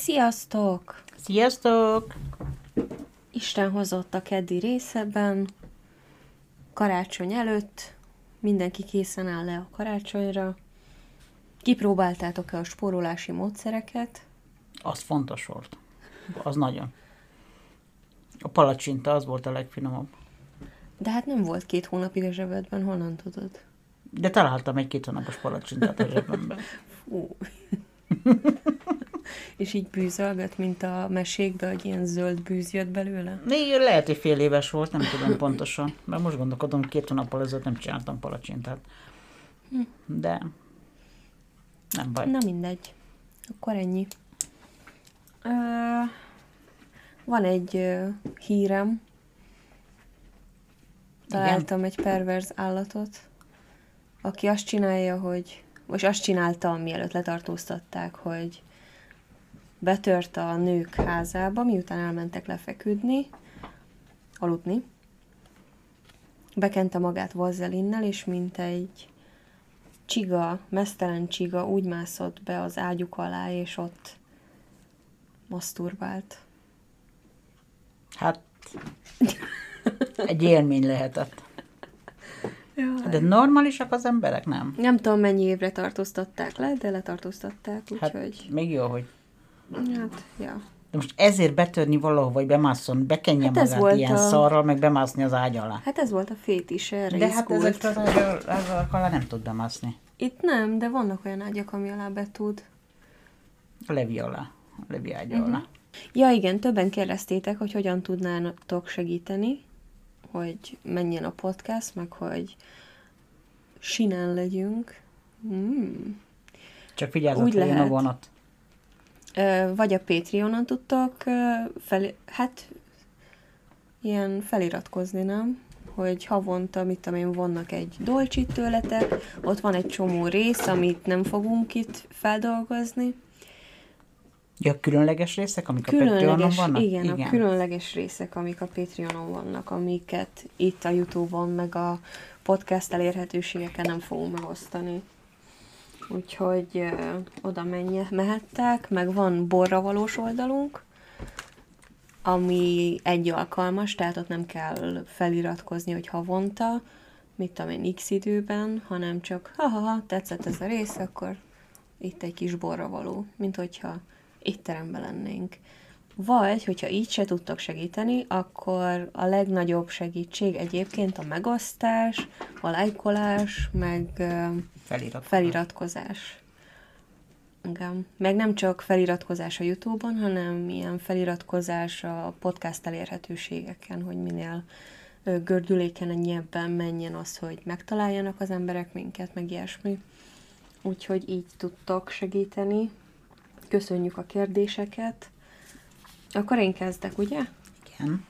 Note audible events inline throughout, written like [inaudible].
Sziasztok! Sziasztok! Isten hozott a keddi részeben, karácsony előtt, mindenki készen áll le a karácsonyra. Kipróbáltátok-e a spórolási módszereket? Az fontos volt. Az nagyon. A palacsinta az volt a legfinomabb. De hát nem volt két hónapig a zsebedben, honnan tudod? De találtam egy két hónapos palacsintát a zsebemben. Fú. És így bűzölgött, mint a mesékbe, hogy ilyen zöld bűz jött belőle? Még lehet, hogy fél éves volt, nem tudom pontosan. Mert most gondolkodom, két hónappal ezelőtt nem csináltam palacsintát. De nem baj. Na mindegy. Akkor ennyi. Ö, van egy ö, hírem. Találtam egy perverz állatot, aki azt csinálja, hogy most azt csinálta, mielőtt letartóztatták, hogy betört a nők házába, miután elmentek lefeküdni, aludni. Bekente magát vazelinnel, és mint egy csiga, mesztelen csiga úgy mászott be az ágyuk alá, és ott maszturbált. Hát egy élmény lehetett. Jaj. De normálisak az emberek, nem? Nem tudom, mennyi évre tartóztatták le, de letartóztatták, Hát úgyhogy... még jó, hogy... Hát, ja. De most ezért betörni valahova, vagy bemásszon, bekenje Hát ez magát volt ilyen a- szarral, meg bemászni az ágy alá. Hát ez volt a fétis, erre De hát ezek az ágyal alá nem tud bemászni. Itt nem, de vannak olyan ágyak, ami alá be tud. A levi alá. A levi ágya Mhm. alá. Ja, igen, többen kérdeztétek, hogy hogyan tudnátok segíteni, hogy menjen a podcast, meg hogy sinen legyünk. Mm. Csak Úgy hogy jön a lehet. vonat. Vagy a Patreonon tudtok fel, hát ilyen feliratkozni, nem? Hogy havonta, mit tudom én, vannak egy dolcsit tőletek, ott van egy csomó rész, amit nem fogunk itt feldolgozni. Ja, a különleges részek, amik a Patreonon Különleges, vannak? igen, igen, a különleges részek, amik a Patreonon vannak, amiket itt a Youtube-on, meg a podcast elérhetőségeken nem fogunk megosztani. Úgyhogy ö, oda menje, mehettek, meg van borra valós oldalunk, ami egy alkalmas, tehát ott nem kell feliratkozni, hogy havonta, mit tudom én, x időben, hanem csak ha-ha-ha, tetszett ez a rész, akkor itt egy kis borra való, mint hogyha étteremben lennénk. Vagy, hogyha így se tudtok segíteni, akkor a legnagyobb segítség egyébként a megosztás, a lájkolás, meg ö, Felirat. feliratkozás. Igen. Meg nem csak feliratkozás a Youtube-on, hanem ilyen feliratkozás a podcast elérhetőségeken, hogy minél gördülékenyebben menjen az, hogy megtaláljanak az emberek minket, meg ilyesmi. Úgyhogy így tudtok segíteni. Köszönjük a kérdéseket. Akkor én kezdek, ugye? Igen.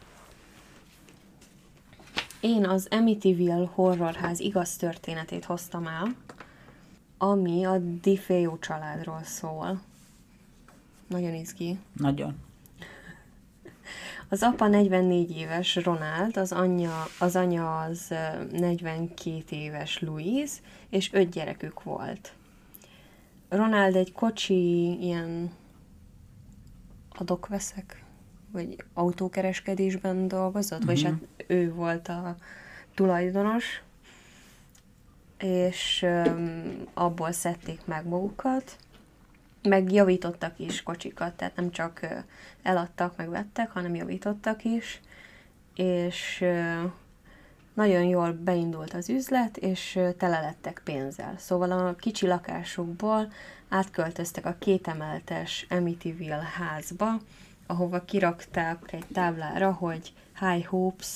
Én az Amityville horrorház igaz történetét hoztam el, ami a DiFeo családról szól. Nagyon izgi. Nagyon. Az apa 44 éves Ronald, az anyja az, anya az ö, 42 éves Louise, és öt gyerekük volt. Ronald egy kocsi ilyen adok-veszek, vagy autókereskedésben dolgozott, uh-huh. vagyis hát ő volt a tulajdonos, és abból szedték meg magukat, meg javítottak is kocsikat, tehát nem csak eladtak, meg vettek, hanem javítottak is, és ö, nagyon jól beindult az üzlet, és tele lettek pénzzel. Szóval a kicsi lakásukból átköltöztek a kétemeletes Amityville házba, ahova kirakták egy táblára, hogy High Hopes,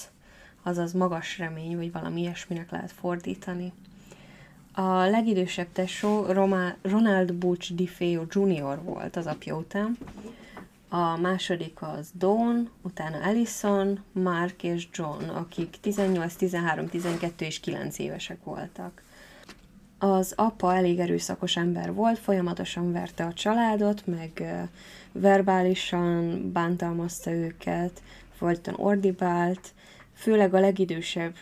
azaz magas remény, vagy valami ilyesminek lehet fordítani. A legidősebb tesó Roma- Ronald Butch DiFeo Jr. volt az apja után. A második az Dawn, utána Allison, Mark és John, akik 18, 13, 12 és 9 évesek voltak. Az apa elég erőszakos ember volt, folyamatosan verte a családot, meg verbálisan bántalmazta őket, folyton ordibált, főleg a legidősebb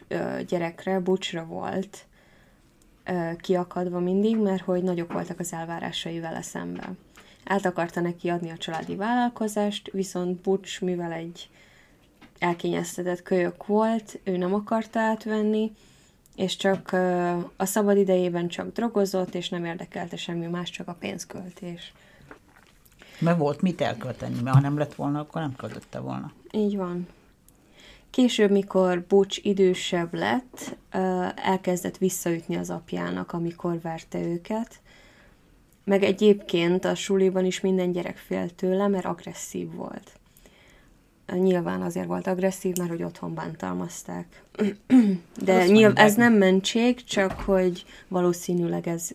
gyerekre, Butchra volt kiakadva mindig, mert hogy nagyok voltak az elvárásai vele szemben. Át akarta neki adni a családi vállalkozást, viszont Butch, mivel egy elkényeztetett kölyök volt, ő nem akarta átvenni, és csak a szabad idejében csak drogozott, és nem érdekelte semmi más, csak a pénzköltés. Mert volt mit elkölteni, mert ha nem lett volna, akkor nem költötte volna. Így van. Később, mikor Butch idősebb lett, elkezdett visszaütni az apjának, amikor verte őket. Meg egyébként a suliban is minden gyerek félt tőle, mert agresszív volt. Nyilván azért volt agresszív, mert hogy otthon bántalmazták. [clears throat] De nyilv, ez nem mentség, csak hogy valószínűleg ez,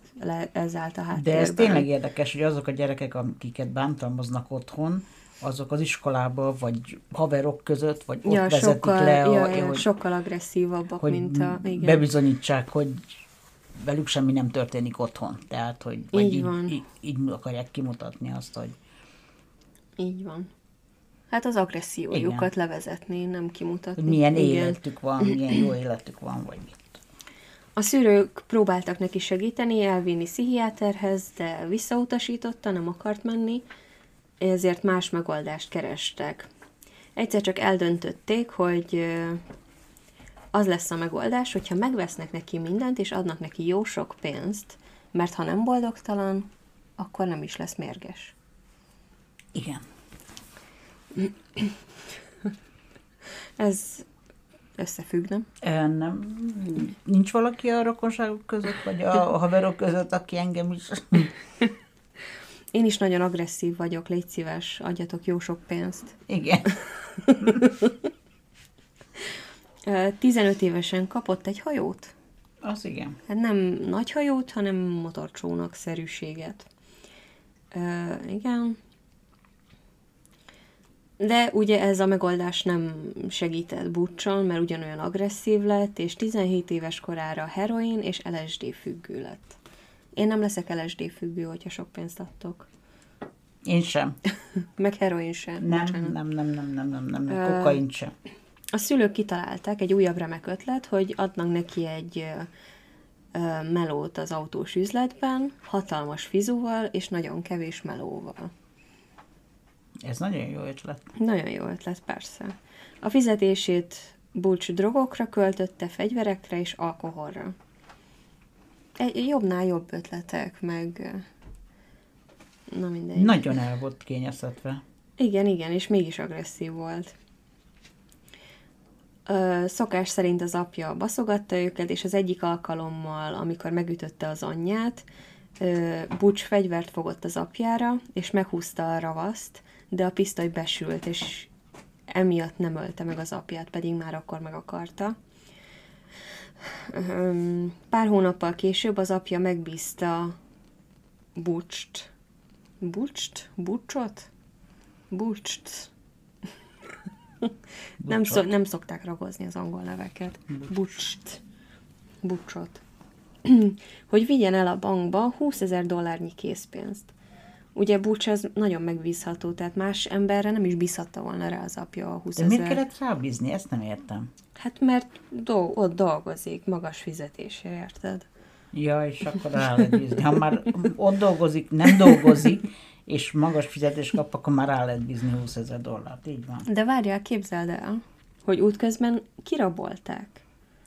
ez állt a háttérben. De ez tényleg érdekes, hogy azok a gyerekek, akiket bántalmaznak otthon, azok az iskolába, vagy haverok között, vagy ott ja, vezetik sokkal, le. A, ja, ja, hogy, sokkal agresszívabbak, hogy mint a... Igen. Bebizonyítsák, hogy velük semmi nem történik otthon. Tehát, hogy vagy így, így, van. Így, így akarják kimutatni azt, hogy... Így van. Hát az agressziójukat Igen. levezetni, nem kimutatni. Hogy milyen Igen. életük van, milyen jó életük van, vagy mit. A szülők próbáltak neki segíteni, elvinni pszichiáterhez, de visszautasította, nem akart menni, ezért más megoldást kerestek. Egyszer csak eldöntötték, hogy az lesz a megoldás, hogyha megvesznek neki mindent, és adnak neki jó sok pénzt, mert ha nem boldogtalan, akkor nem is lesz mérges. Igen. Ez összefügg, nem? Nem. Nincs valaki a rokonságok között, vagy a haverok között, aki engem is... Én is nagyon agresszív vagyok, légy szíves, adjatok jó sok pénzt. Igen. [laughs] 15 évesen kapott egy hajót. Az igen. Hát nem nagy hajót, hanem motorcsónak szerűséget. Uh, igen. De ugye ez a megoldás nem segített Butchon, mert ugyanolyan agresszív lett, és 17 éves korára heroin és LSD függő lett. Én nem leszek LSD függő, hogyha sok pénzt adtok. Én sem. Meg heroin sem. Nem, nem, nem, nem, nem, nem, nem, nem, kokain sem. A szülők kitalálták egy újabb remek ötlet, hogy adnak neki egy melót az autós üzletben, hatalmas fizúval és nagyon kevés melóval. Ez nagyon jó ötlet. Nagyon jó ötlet, persze. A fizetését Bulcs drogokra költötte, fegyverekre és alkoholra. Egy jobbnál jobb ötletek, meg... Na mindegy. Nagyon el volt kényeztetve. Igen, igen, és mégis agresszív volt. Ö, szokás szerint az apja baszogatta őket, és az egyik alkalommal, amikor megütötte az anyját, ö, Bucs fegyvert fogott az apjára, és meghúzta a ravaszt, de a pisztoly besült, és emiatt nem ölte meg az apját, pedig már akkor meg akarta. Pár hónappal később az apja megbízta Bucst. Bucst? Bucsot? Bucst. Nem, szok, nem szokták ragozni az angol neveket. Bucst. Bucsot. [clears throat] hogy vigyen el a bankba 20 ezer dollárnyi készpénzt. Ugye Bucs ez nagyon megbízható, tehát más emberre nem is bízhatta volna rá az apja a 20 De miért kellett rábízni? Ezt nem értem. Hát mert do- ott dolgozik, magas fizetésre, érted? Ja, és akkor rá lehet bízni. Ha már ott dolgozik, nem dolgozik, és magas fizetés kap, akkor már rá lehet bízni 20 ezer dollárt. Így van. De várjál, képzeld el, hogy útközben kirabolták.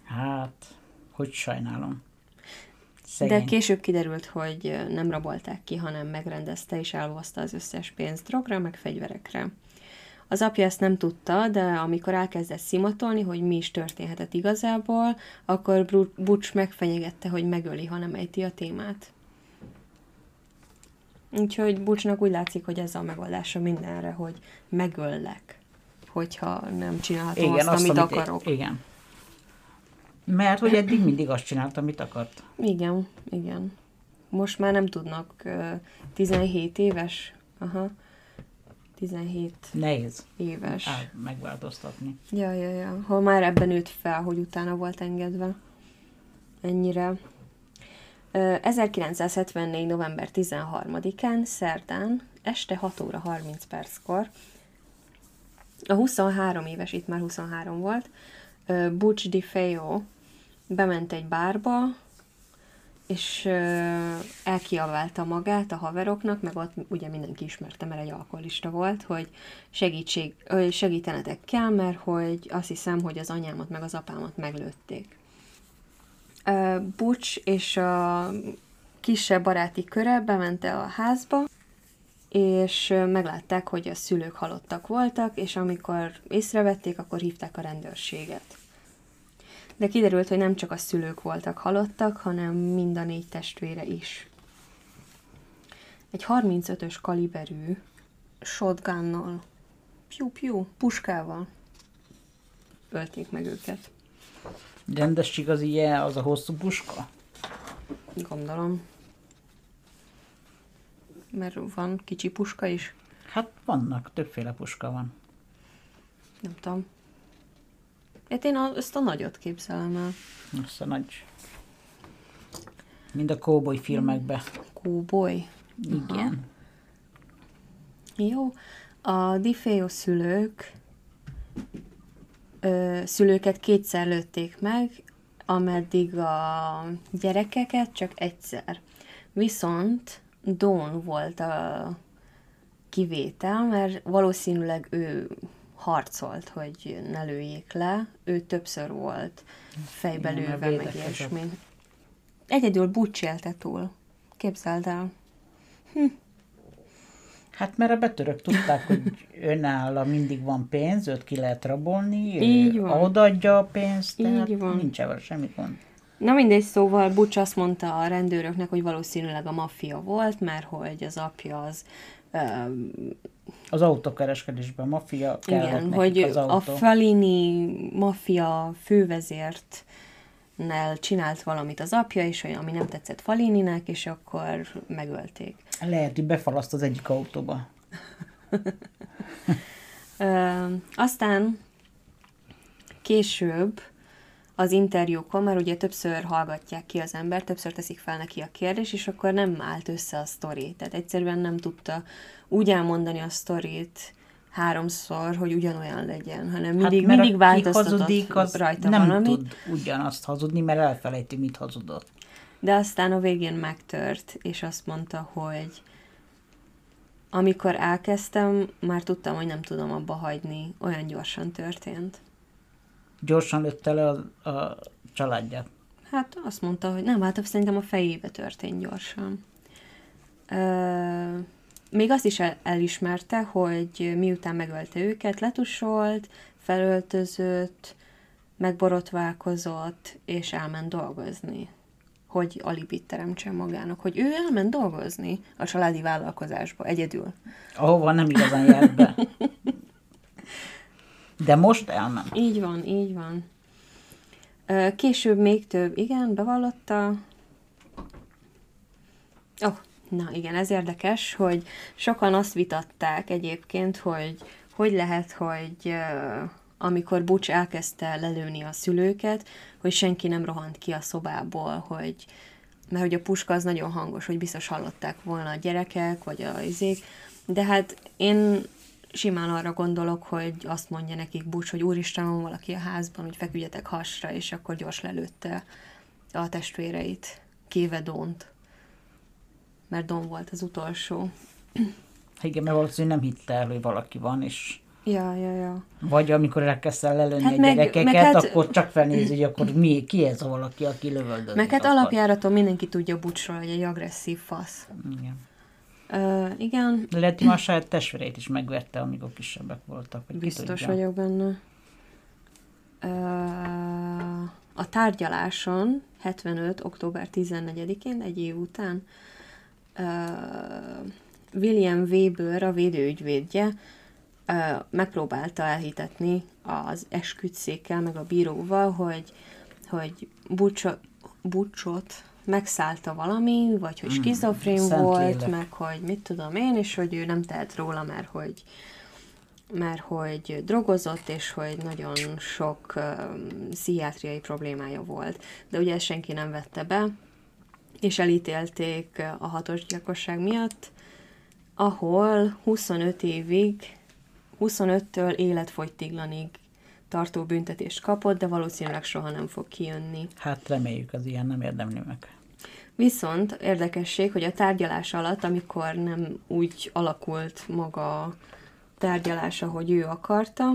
Hát, hogy sajnálom. Szegény. De később kiderült, hogy nem rabolták ki, hanem megrendezte és elhozta az összes pénzt drogra, meg fegyverekre. Az apja ezt nem tudta, de amikor elkezdett szimatolni, hogy mi is történhetett igazából, akkor Butch megfenyegette, hogy megöli, ha nem ejti a témát. Úgyhogy Butchnak úgy látszik, hogy ez a megoldása mindenre, hogy megöllek, hogyha nem csinálhatom igen, azt, azt, amit, amit akarok. Igen. Mert hogy eddig mindig azt csinálta, amit akart. Igen, igen. Most már nem tudnak uh, 17 éves, aha, 17 Nehéz. éves. Á, megváltoztatni. Ja, ja, ja. Ha már ebben nőtt fel, hogy utána volt engedve. Ennyire. Uh, 1974. november 13-án, szerdán, este 6 óra 30 perckor, a 23 éves, itt már 23 volt, Butch DiFeo bement egy bárba, és elkiabálta magát a haveroknak, meg ott ugye mindenki ismerte, mert egy alkoholista volt, hogy segítség, segítenetek kell, mert hogy azt hiszem, hogy az anyámat meg az apámat meglőtték. Ö, Bucs és a kisebb baráti köre bemente a házba, és meglátták, hogy a szülők halottak voltak, és amikor észrevették, akkor hívták a rendőrséget. De kiderült, hogy nem csak a szülők voltak halottak, hanem mind a négy testvére is. Egy 35-ös kaliberű shotgunnal, piu-piu, puskával ölték meg őket. Rendes igazi je az a hosszú puska? Gondolom. Mert van kicsi puska is. Hát vannak, többféle puska van. Nem tudom. Hát én a, ezt a nagyot képzelem el. Azt a nagy... Mind a cowboy filmekben. Kóboly. Igen. Jó. A Difeo szülők ö, szülőket kétszer lőtték meg, ameddig a gyerekeket csak egyszer. Viszont Dawn volt a kivétel, mert valószínűleg ő harcolt, hogy ne lőjék le. Ő többször volt fejbe Igen, mert lőve, meg ilyesmi. Egyedül Butch élte túl. Képzeld el. Hát mert a betörök tudták, hogy önálló mindig van pénz, őt ki lehet rabolni, Így van. odaadja a pénzt, Így tehát van. nincs ebben semmi gond. Na mindegy, szóval Butch azt mondta a rendőröknek, hogy valószínűleg a maffia volt, mert hogy az apja az um, Az autókereskedésben a maffia kellett igen, hogy az a autó. Falini maffia fővezért nel csinált valamit az apja, és olyan, ami nem tetszett Falininek, és akkor megölték. Lehet, hogy befalaszt az egyik autóba. [laughs] Ö, aztán később az interjúkon, mert ugye többször hallgatják ki az ember, többször teszik fel neki a kérdést, és akkor nem állt össze a sztori. Tehát egyszerűen nem tudta úgy elmondani a sztorit háromszor, hogy ugyanolyan legyen, hanem mindig, mert mindig változtatott hazudik, az rajta nem valamit. tud ugyanazt hazudni, mert elfelejti, mit hazudott. De aztán a végén megtört, és azt mondta, hogy amikor elkezdtem, már tudtam, hogy nem tudom abba hagyni. Olyan gyorsan történt. Gyorsan lőtte le a, a családját. Hát azt mondta, hogy nem, hát szerintem a fejébe történt gyorsan. Ö, még azt is el, elismerte, hogy miután megölte őket, letusolt, felöltözött, megborotválkozott, és elment dolgozni. Hogy alibit teremtsen magának. Hogy ő elment dolgozni a családi vállalkozásba, egyedül. Ahova nem igazán járt be. De most elment. Így van, így van. Később még több, igen, bevallotta. Oh, na igen, ez érdekes, hogy sokan azt vitatták egyébként, hogy hogy lehet, hogy amikor Bucs elkezdte lelőni a szülőket, hogy senki nem rohant ki a szobából, hogy mert hogy a puska az nagyon hangos, hogy biztos hallották volna a gyerekek, vagy a izék, de hát én simán arra gondolok, hogy azt mondja nekik Bucs, hogy úristen, van valaki a házban, hogy feküdjetek hasra, és akkor gyors lelőtte a testvéreit, kéve Dont. Mert Don volt az utolsó. Igen, mert valószínűleg nem hitte el, hogy valaki van, és Ja, ja, ja. vagy amikor elkezdte lelőni Hát a meg- gyerekeket, meg hát- akkor csak felnézi, hogy akkor mi, ki ez a valaki, aki lövöldözik. Meg hát akar. alapjáraton mindenki tudja Bucsról, hogy egy agresszív fasz. Igen. Ö, igen, lehet, hogy a saját testvéreit is megvette, amikor kisebbek voltak. Ki Biztos vagyok benne. Ö, A tárgyaláson, 75. október 14-én, egy év után, ö, William Weber, a védőügyvédje, megpróbálta elhitetni az esküdszékkel, meg a bíróval, hogy, hogy Bucsot, Bucsot megszállta valami, vagy hogy skizofrén Szent volt, lélek. meg hogy mit tudom én, és hogy ő nem tehet róla, mert hogy mert hogy drogozott, és hogy nagyon sok um, pszichiátriai problémája volt. De ugye ezt senki nem vette be, és elítélték a hatos gyilkosság miatt, ahol 25 évig, 25-től életfogytiglanig tartó büntetést kapott, de valószínűleg soha nem fog kijönni. Hát reméljük, az ilyen nem érdemli meg. Viszont érdekesség, hogy a tárgyalás alatt, amikor nem úgy alakult maga a tárgyalás, ahogy ő akarta,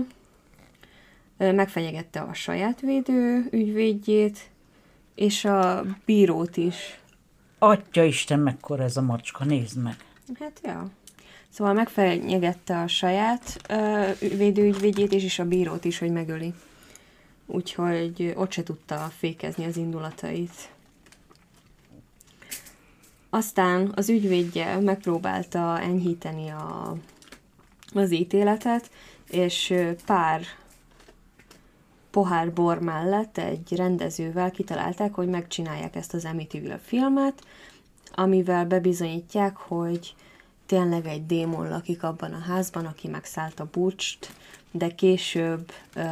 megfenyegette a saját védő ügyvédjét, és a bírót is. Atya Isten, mekkora ez a macska, nézd meg. Hát, ja. Szóval megfenyegette a saját ö, védőügyvédjét is, és a bírót is, hogy megöli. Úgyhogy ott se tudta fékezni az indulatait. Aztán az ügyvédje megpróbálta enyhíteni a, az ítéletet, és pár pohár bor mellett egy rendezővel kitalálták, hogy megcsinálják ezt az Amityville filmet, amivel bebizonyítják, hogy tényleg egy démon lakik abban a házban, aki megszállta Butcht, de később ö,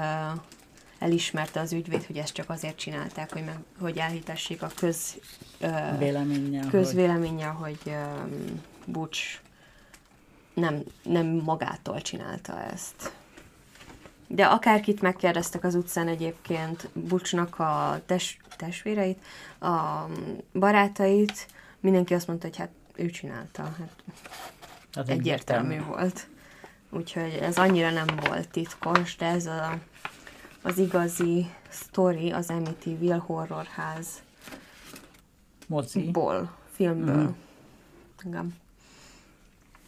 elismerte az ügyvéd, hogy ezt csak azért csinálták, hogy, meg, hogy elhitessék a köz, ö, Véleménnyel, hogy hogy ö, Butch nem, nem magától csinálta ezt. De akárkit megkérdeztek az utcán egyébként, Butchnak a tes, testvéreit, a barátait, mindenki azt mondta, hogy hát ő csinálta. Hát hát egyértelmű volt. Úgyhogy ez annyira nem volt titkos, de ez a, az igazi sztori az Amityville horrorházból, Mozi. filmből. Mhm. Igen.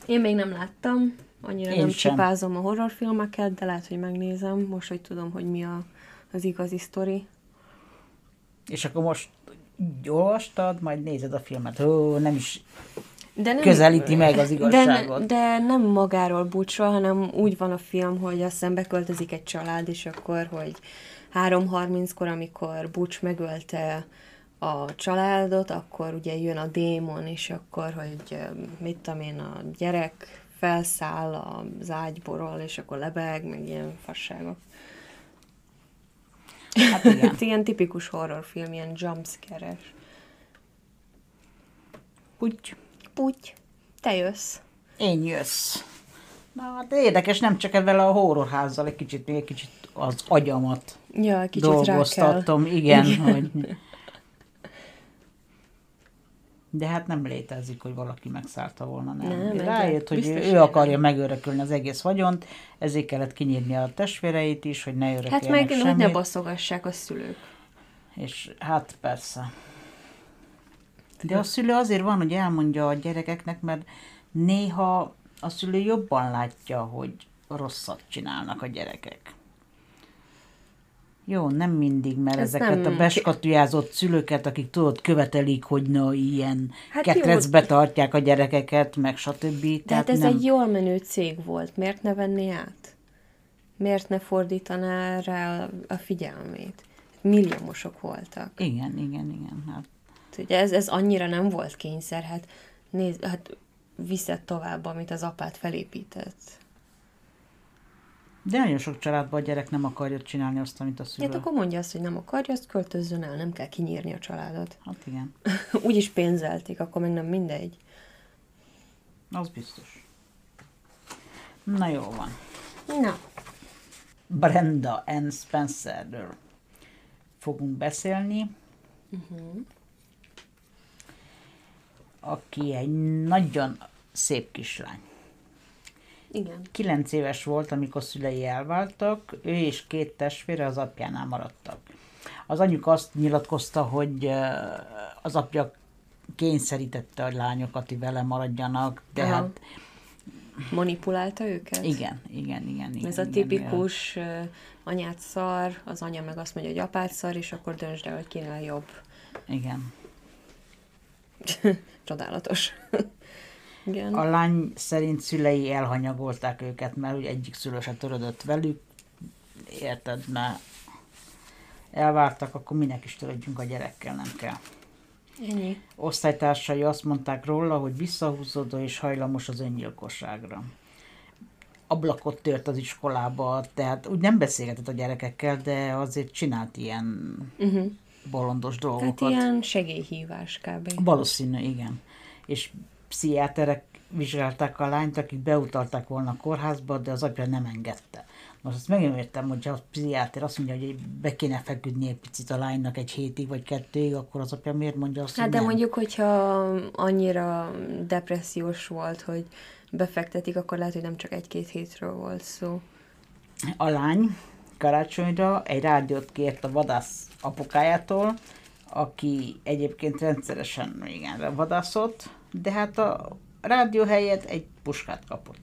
Én még nem láttam, annyira Én nem sem. csipázom a horrorfilmeket, de lehet, hogy megnézem, most, hogy tudom, hogy mi a, az igazi sztori. És akkor most így olvastad, majd nézed a filmet. Ó, nem is De nem, közelíti meg az de, igazságot. de nem magáról Butchról, hanem úgy van a film, hogy azt hiszem beköltözik egy család, és akkor, hogy 3.30-kor, amikor Butch megölte a családot, akkor ugye jön a démon, és akkor, hogy mit tudom én, a gyerek felszáll az ágyborról, és akkor lebeg, meg ilyen fasságok. Hát [laughs] igen. Hát ilyen tipikus horrorfilm, ilyen jumpscare-es. Úgy, Puty, te jössz. én jössz. Na, hát érdekes, nem csak ezzel a horrorházzal, egy kicsit, még egy kicsit az agyamat Ja, kicsit rá kell. dolgoztattam. Igen, [laughs] hogy... De hát nem létezik, hogy valaki megszállta volna, nem. Nem, Rájött, hogy ő, hogy ő akarja nem. megörökölni az egész vagyont, ezért kellett kinyírni a testvéreit is, hogy ne örököljenek Hát meg, hogy semmit. ne baszogassák a szülők. És hát persze. De a szülő azért van, hogy elmondja a gyerekeknek, mert néha a szülő jobban látja, hogy rosszat csinálnak a gyerekek. Jó, nem mindig, mert Ez ezeket nem- a beskatujázott szülőket, akik tudod, követelik, hogy na ilyen Hát hát jó. ketrecbe tartják a gyerekeket, meg stb. De hát ez nem. egy jól menő cég volt. Miért ne venné át? Miért ne fordítaná rá a figyelmét? Milliómosok voltak. Igen, igen, igen. Hát Ugye ez, ez annyira nem volt kényszer, hát nézd, hát viszed tovább, amit az apát felépített. De nagyon sok családban a gyerek nem akarja csinálni azt, amit a szülő. Hát akkor mondja azt, hogy nem akarja, azt költözzön el, nem kell kinyírni a családot. hát igen, [laughs] Úgyis pénzelték, akkor meg nem mindegy. az biztos. Na jó van. Na, Brenda Ann Spencerről fogunk beszélni, uh-huh. aki egy nagyon szép kislány. Igen. Kilenc éves volt, amikor szülei elváltak, ő és két testvére az apjánál maradtak. Az anyjuk azt nyilatkozta, hogy az apja kényszerítette a lányokat, hogy vele maradjanak, de Aha. hát Manipulálta őket? igen, igen, igen. igen Ez a igen, tipikus uh, anyát szar, az anya meg azt mondja, hogy apát szar, és akkor döntsd el, hogy kinél jobb. Igen. [laughs] Csodálatos. Igen. A lány szerint szülei elhanyagolták őket, mert ugye egyik szülő se törődött velük, érted, mert elváltak, akkor minek is törődjünk a gyerekkel, nem kell. Ennyi. Osztálytársai azt mondták róla, hogy visszahúzódó és hajlamos az öngyilkosságra. Ablakot tört az iskolába, tehát úgy nem beszélgetett a gyerekekkel, de azért csinált ilyen Uh-huh. bolondos Tehát dolgokat. ilyen segélyhívás kb. Valószínű, igen. És pszichiáterek vizsgálták a lányt, akik beutalták volna a kórházba, de az apja nem engedte. Most azt megértem, hogy ha a pszichiáter azt mondja, hogy be kéne feküdni egy picit a lánynak egy hétig vagy kettőig, akkor az apja miért mondja azt, Hát hogy de nem? mondjuk, hogyha annyira depressziós volt, hogy befektetik, akkor lehet, hogy nem csak egy-két hétről volt szó. A lány karácsonyra egy rádiót kért a vadász apukájától, aki egyébként rendszeresen igen, vadászott, de hát a rádió helyett egy puskát kapott.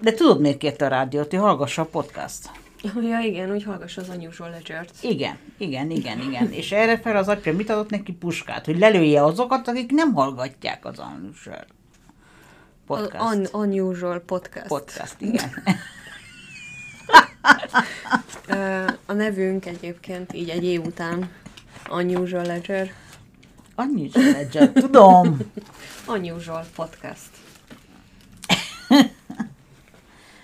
De tudod, miért kérte a rádiót? Hogy hallgassa a podcast. Ja igen, úgy hallgass az Unusual Ledger-t. Igen, igen, igen, igen. És erre fel az apja mit adott neki puskát? Hogy lelője azokat, akik nem hallgatják az Unusual podcast. Un- unusual podcast. podcast, igen. A nevünk egyébként így egy év után Unusual Ledger. Annyi Ledger, tudom. Unusual podcast. [laughs]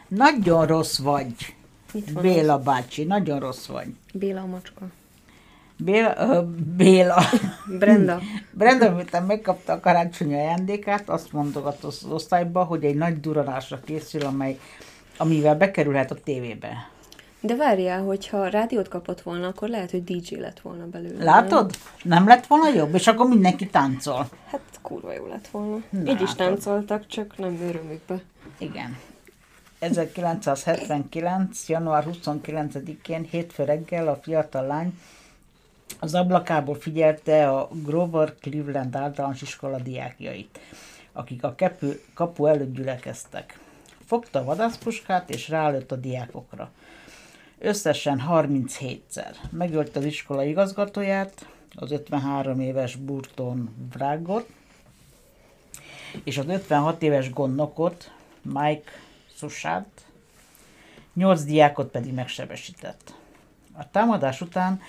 Nagyon rossz vagy, van Béla bácsi, nagyon rossz vagy. Béla a macska. Béla, ö, Béla. Brenda. [laughs] Brenda, miután megkapta a karácsonyi ajándékát, azt mondogat az osztályba, hogy egy nagy duranásra készül, amely, amivel bekerülhet a tévébe. De várjál, hogyha rádiót kapott volna, akkor lehet, hogy DJ lett volna belőle. Látod? Nem lett volna jobb? És akkor mindenki táncol. Hát kurva jó lett volna. Na, Így is táncoltak, csak nem örömükbe. Igen. 1979. január 29-én hétfő reggel a fiatal lány az ablakából figyelte a Grover Cleveland általános iskola diákjait, akik a kapu, kapu előtt gyülekeztek. Fogta a vadászpuskát és rálőtt a diákokra. Összesen 37-szer. Megölte az iskola igazgatóját, az 53 éves Burton Vrágot, és az 56 éves gondnokot, Mike Susát, 8 diákot pedig megsebesített. A támadás után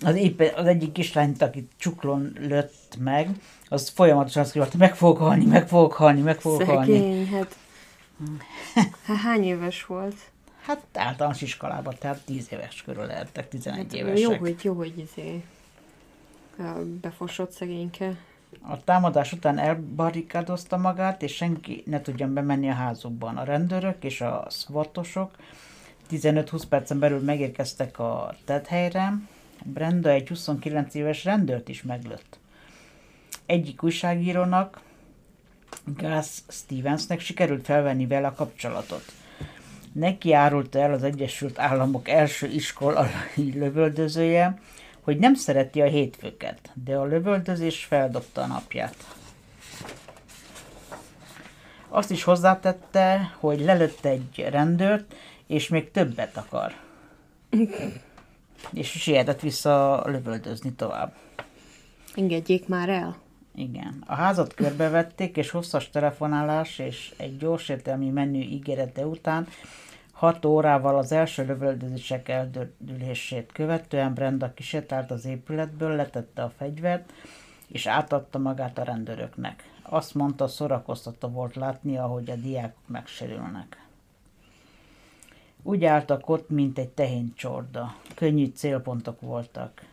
az, éppen, az egyik kislányt, akit csuklón lőtt meg, az folyamatosan azt mondta, meg fogok halni, meg fogok halni, meg fogok halni. Szegény, hát... [laughs] hát... hány éves volt? Hát általános iskolában, tehát 10 éves körül lehettek, 11 Hát, évesek. jó, hogy, jó, hogy izé, befosott szegényke. A támadás után elbarrikádozta magát, és senki ne tudjon bemenni a házukban. A rendőrök és a szvatosok 15-20 percen belül megérkeztek a tethelyre. Brenda egy 29 éves rendőrt is meglőtt. Egyik újságírónak, Gus Stevensnek sikerült felvenni vele a kapcsolatot. Neki árulta el az Egyesült Államok első iskolai lövöldözője, hogy nem szereti a hétfőket, de a lövöldözés feldobta a napját. Azt is hozzátette, hogy lelőtt egy rendőrt, és még többet akar. [laughs] és sietett vissza lövöldözni tovább. Engedjék már el. Igen. A házat körbevették, és hosszas telefonálás és egy gyorsértelmi menü ígérete után 6 órával az első lövöldözések eldőlését követően Brenda kisétált az épületből, letette a fegyvert, és átadta magát a rendőröknek. Azt mondta, szórakoztató volt látni, ahogy a diákok megsérülnek. Úgy álltak ott, mint egy tehén csorda. Könnyű célpontok voltak.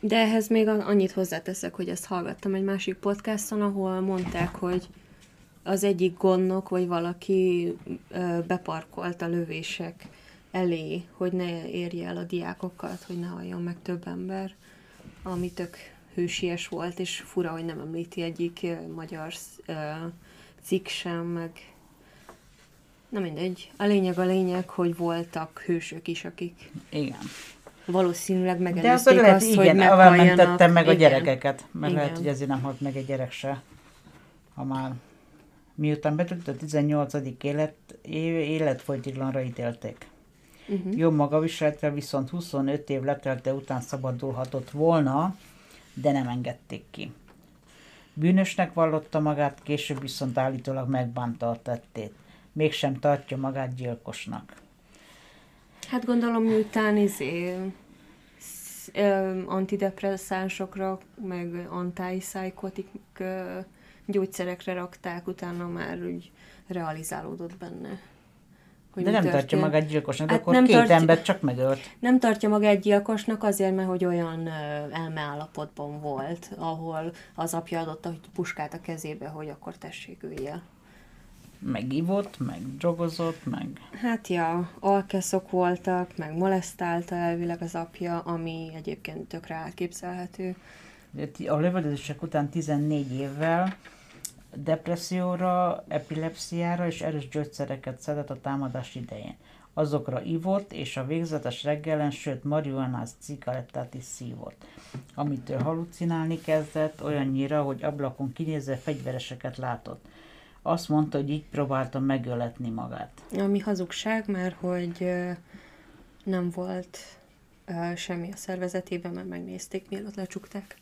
De ehhez még annyit hozzáteszek, hogy ezt hallgattam egy másik podcaston, ahol mondták, hogy az egyik gondnok, vagy valaki beparkolt a lövések elé, hogy ne érje el a diákokat, hogy ne halljon meg több ember, ami tök hősies volt, és fura, hogy nem említi egyik magyar cikk sem, meg na mindegy. A lényeg a lényeg, hogy voltak hősök is, akik Igen. Valószínűleg De megelőzték akkor lehet, azt, hogy igen, meghalljanak. mentettem meg a gyerekeket, mert Igen. lehet, hogy ezért nem halt meg egy gyerek se, ha már miután betült a 18. élet, életfogytiglanra ítélték. Uh-huh. Jó magaviseletre viszont 25 év letelte után szabadulhatott volna, de nem engedték ki. Bűnösnek vallotta magát, később viszont állítólag megbánta a tettét. Mégsem tartja magát gyilkosnak. Hát gondolom, miután izé, antidepresszánsokra, meg antipsychotik ö, gyógyszerekre rakták, utána már úgy realizálódott benne hogy De nem tartja történt. magát gyilkosnak, Hát akkor nem két tartja- embert csak megölt. Nem tartja magát gyilkosnak azért, mert hogy olyan elmeállapotban volt, ahol az apja adott a puskát a kezébe, hogy akkor tessék Megivott, meg drogozott, meg... Hát ja, alkeszok voltak, meg molesztálta elvileg az apja, ami egyébként tökre elképzelhető. A lövöldözések után 14 évvel depresszióra, epilepsziára és erős gyógyszereket szedett a támadás idején. Azokra ivott, és a végzetes reggelen, sőt marihuanás cigarettát is szívott. Amitől halucinálni kezdett, olyannyira, hogy ablakon kinézve fegyvereseket látott. Azt mondta, hogy így próbálta megöletni magát. Ami hazugság, mert hogy nem volt semmi a szervezetében, mert megnézték, mielőtt lecsukták.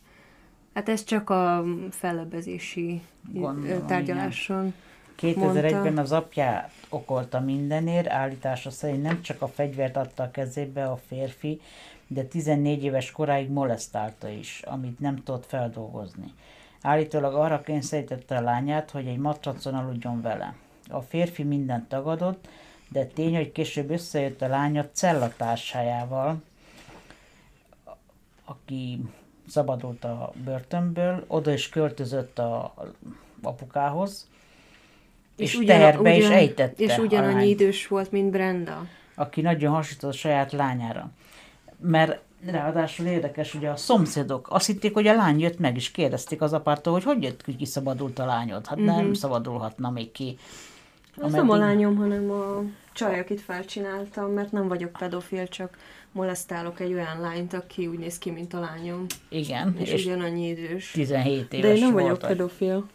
Hát ez csak a fellebbezési ö, Gondolom, tárgyaláson. 2001-ben Mondta. az apját okolta mindenért, állítása szerint nem csak a fegyvert adta a kezébe a férfi, de 14 éves koráig molesztálta is, amit nem tudott feldolgozni. Állítólag arra kényszerítette a lányát, hogy egy matracon aludjon vele. A férfi mindent tagadott, de tény, hogy később összejött a lánya cellatársájával, aki szabadult a börtönből, oda is költözött a apukához, és, és ugyan- teherbe is ugyan- ejtette És a ugyanannyi idős volt, mint Brenda. aki nagyon hasonlított a saját lányára. Mert ráadásul érdekes, hogy a szomszédok azt hitték, hogy a lány jött meg, és kérdezték az apától, hogy hogy jött, hogy kiszabadult a lányod. Hát nem szabadulhatna még ki. Az nem a lányom, hanem a csaj, akit felcsináltam, mert nem vagyok pedofil, csak molesztálok egy olyan lányt, aki úgy néz ki, mint a lányom. Igen, És, és, ugyanannyi idős. 17 éves De én nem volt. vagyok vagy. pedofil.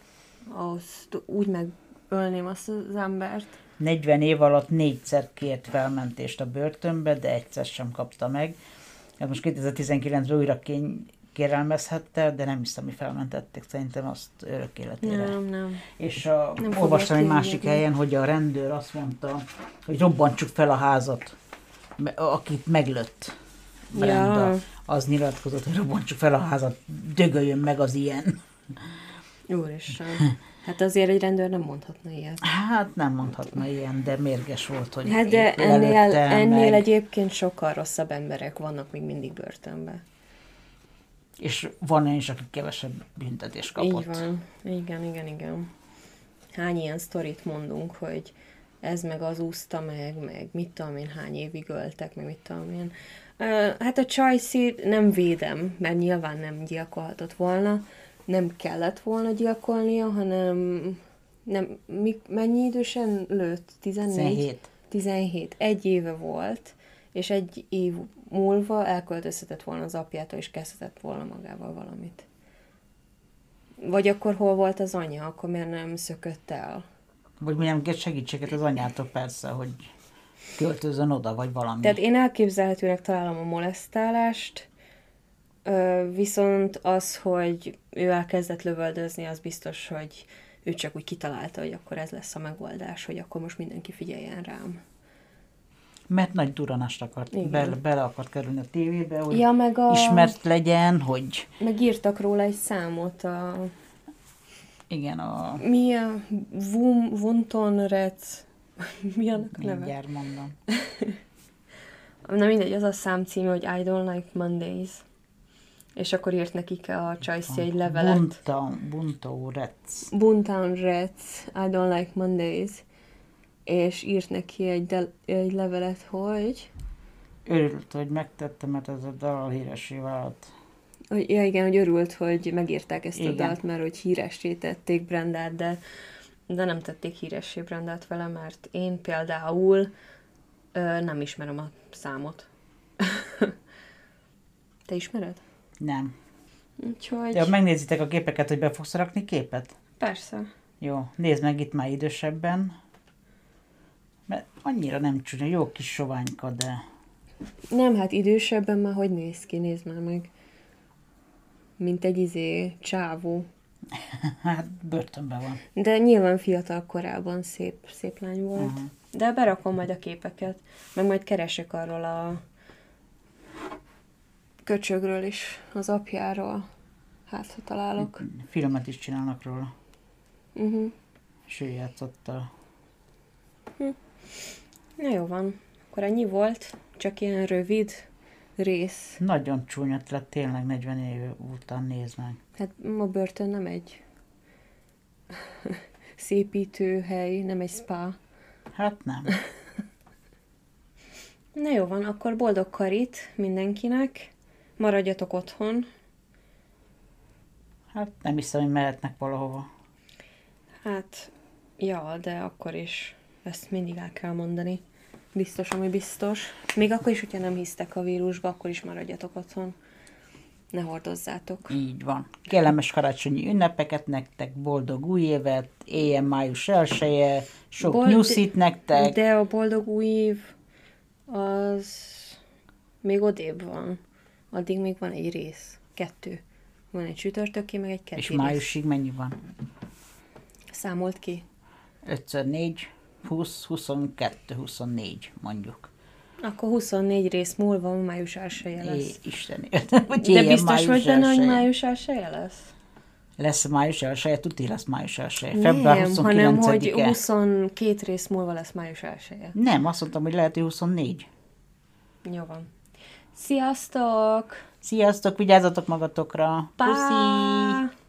Azt úgy megölném azt az embert. 40 év alatt négyszer kért felmentést a börtönbe, de egyszer sem kapta meg. Hát most 2019-ben újra kény kérelmezhette, de nem hiszem, hogy felmentették. Szerintem azt örök életére. Nem, nem. És a, Nem olvastam egy másik helyen, hogy a rendőr azt mondta, hogy robbantsuk fel a házat, akit meglött Brenda. Ja. Az nyilatkozott, hogy robbantsuk fel a házat, dögöljön meg az ilyen. Úristen. Hát azért egy rendőr nem mondhatna ilyet. Hát nem mondhatna ilyen, de mérges volt, hogy Hát de ennél, ennél meg, egyébként sokkal rosszabb emberek vannak még mindig börtönben. És van olyan is, aki kevesebb büntetés kapott. Így van. Igen, igen, igen. Hány ilyen sztorit mondunk, hogy ez meg az úszta meg, meg mit tudom én, hány évig öltek, meg mit tudom én. Hát a csajci nem védem, mert nyilván nem gyilkolhatott volna, nem kellett volna gyilkolnia, hanem nem, mi, mennyi idősen lőtt? 14? 17. 17. Egy éve volt, és egy év múlva elköltözhetett volna az apjától, és kezdhetett volna magával valamit. Vagy akkor hol volt az anya, akkor miért nem szökött el? Vagy mi nem kért segítséget az anyától persze, hogy költözön oda, vagy valami. Tehát én elképzelhetőnek találom a molesztálást, viszont az, hogy ő elkezdett lövöldözni, az biztos, hogy ő csak úgy kitalálta, hogy akkor ez lesz a megoldás, hogy akkor most mindenki figyeljen rám. Mert nagy duranást akart, Igen. bele, bele akart kerülni a tévébe, hogy Ja, meg a... ismert legyen, hogy Megírtak róla egy számot a... igen, a Mi a... Vum, Vunton Rec... [laughs] Mi annak a neve? mindjárt mondom. [laughs] Na mindegy, az a szám címe, hogy I don't like Mondays. És akkor írt nekik a Csajci egy levelet. Bunta, Buntó Rec. Buntown Rats, I don't like Mondays. És írt neki egy, de- egy levelet, hogy... Örült, hogy megtette, mert ez a dal híresé vált. hogy ja igen, hogy örült, hogy megírták ezt Igen. a dalt, mert hogy híressé tették Brendát, de, de nem tették híressé Brendát vele, mert én például ö, nem ismerem a számot. [laughs] Te ismered? Nem. Úgyhogy... Ha megnézitek a képeket, hogy be fogsz rakni képet? Persze. Jó, nézd meg itt már idősebben. Mert annyira nem csúnya, jó kis soványka, de Nem, hát idősebben már hogy néz ki, nézd már meg. Mint egy izé csávó. [laughs] hát börtönben van. De nyilván fiatal korában szép, szép lány volt. Aha. De berakom majd a képeket, meg majd keresek arról a köcsögről is, az apjáról. Hát, ha találok. Filmet is csinálnak róla. Uh-huh. És ő játszotta. Na jó van. Akkor ennyi volt. Csak ilyen rövid rész. Nagyon csúnya lett, tényleg 40 év után néz meg. Hát a börtön nem egy [laughs] szépítőhely, nem egy spa. Hát nem. [laughs] Na jó van, akkor boldog karit mindenkinek. Maradjatok otthon. Hát nem hiszem, hogy mehetnek valahova. Hát, ja, de akkor is ezt mindig el kell mondani. Biztos, ami biztos. Még akkor is, hogyha nem hisztek a vírusba, akkor is maradjatok otthon. Ne hordozzátok. Így van. Kellemes karácsonyi ünnepeket nektek, boldog új évet, éljen május elsője, sok Bold- nyuszit nektek. De a boldog új év az még odébb van. Addig még van egy rész. Kettő. Van egy csütörtöki, meg egy kettő És rész. májusig mennyi van? Számolt ki. 5 4 20, 22, 24 mondjuk. Akkor 24 rész múlva május 1 É, lesz. Isten [laughs] hogy De biztos vagy benne, hogy 1-e. május 1 lesz? Lesz május 1 tuti lesz május 1 Február Nem, hanem hogy 29-e. 22 rész múlva lesz május 1 Nem, azt mondtam, hogy lehet, hogy 24. Jó van. Sziasztok! Sziasztok, vigyázzatok magatokra. Puszi! Pá!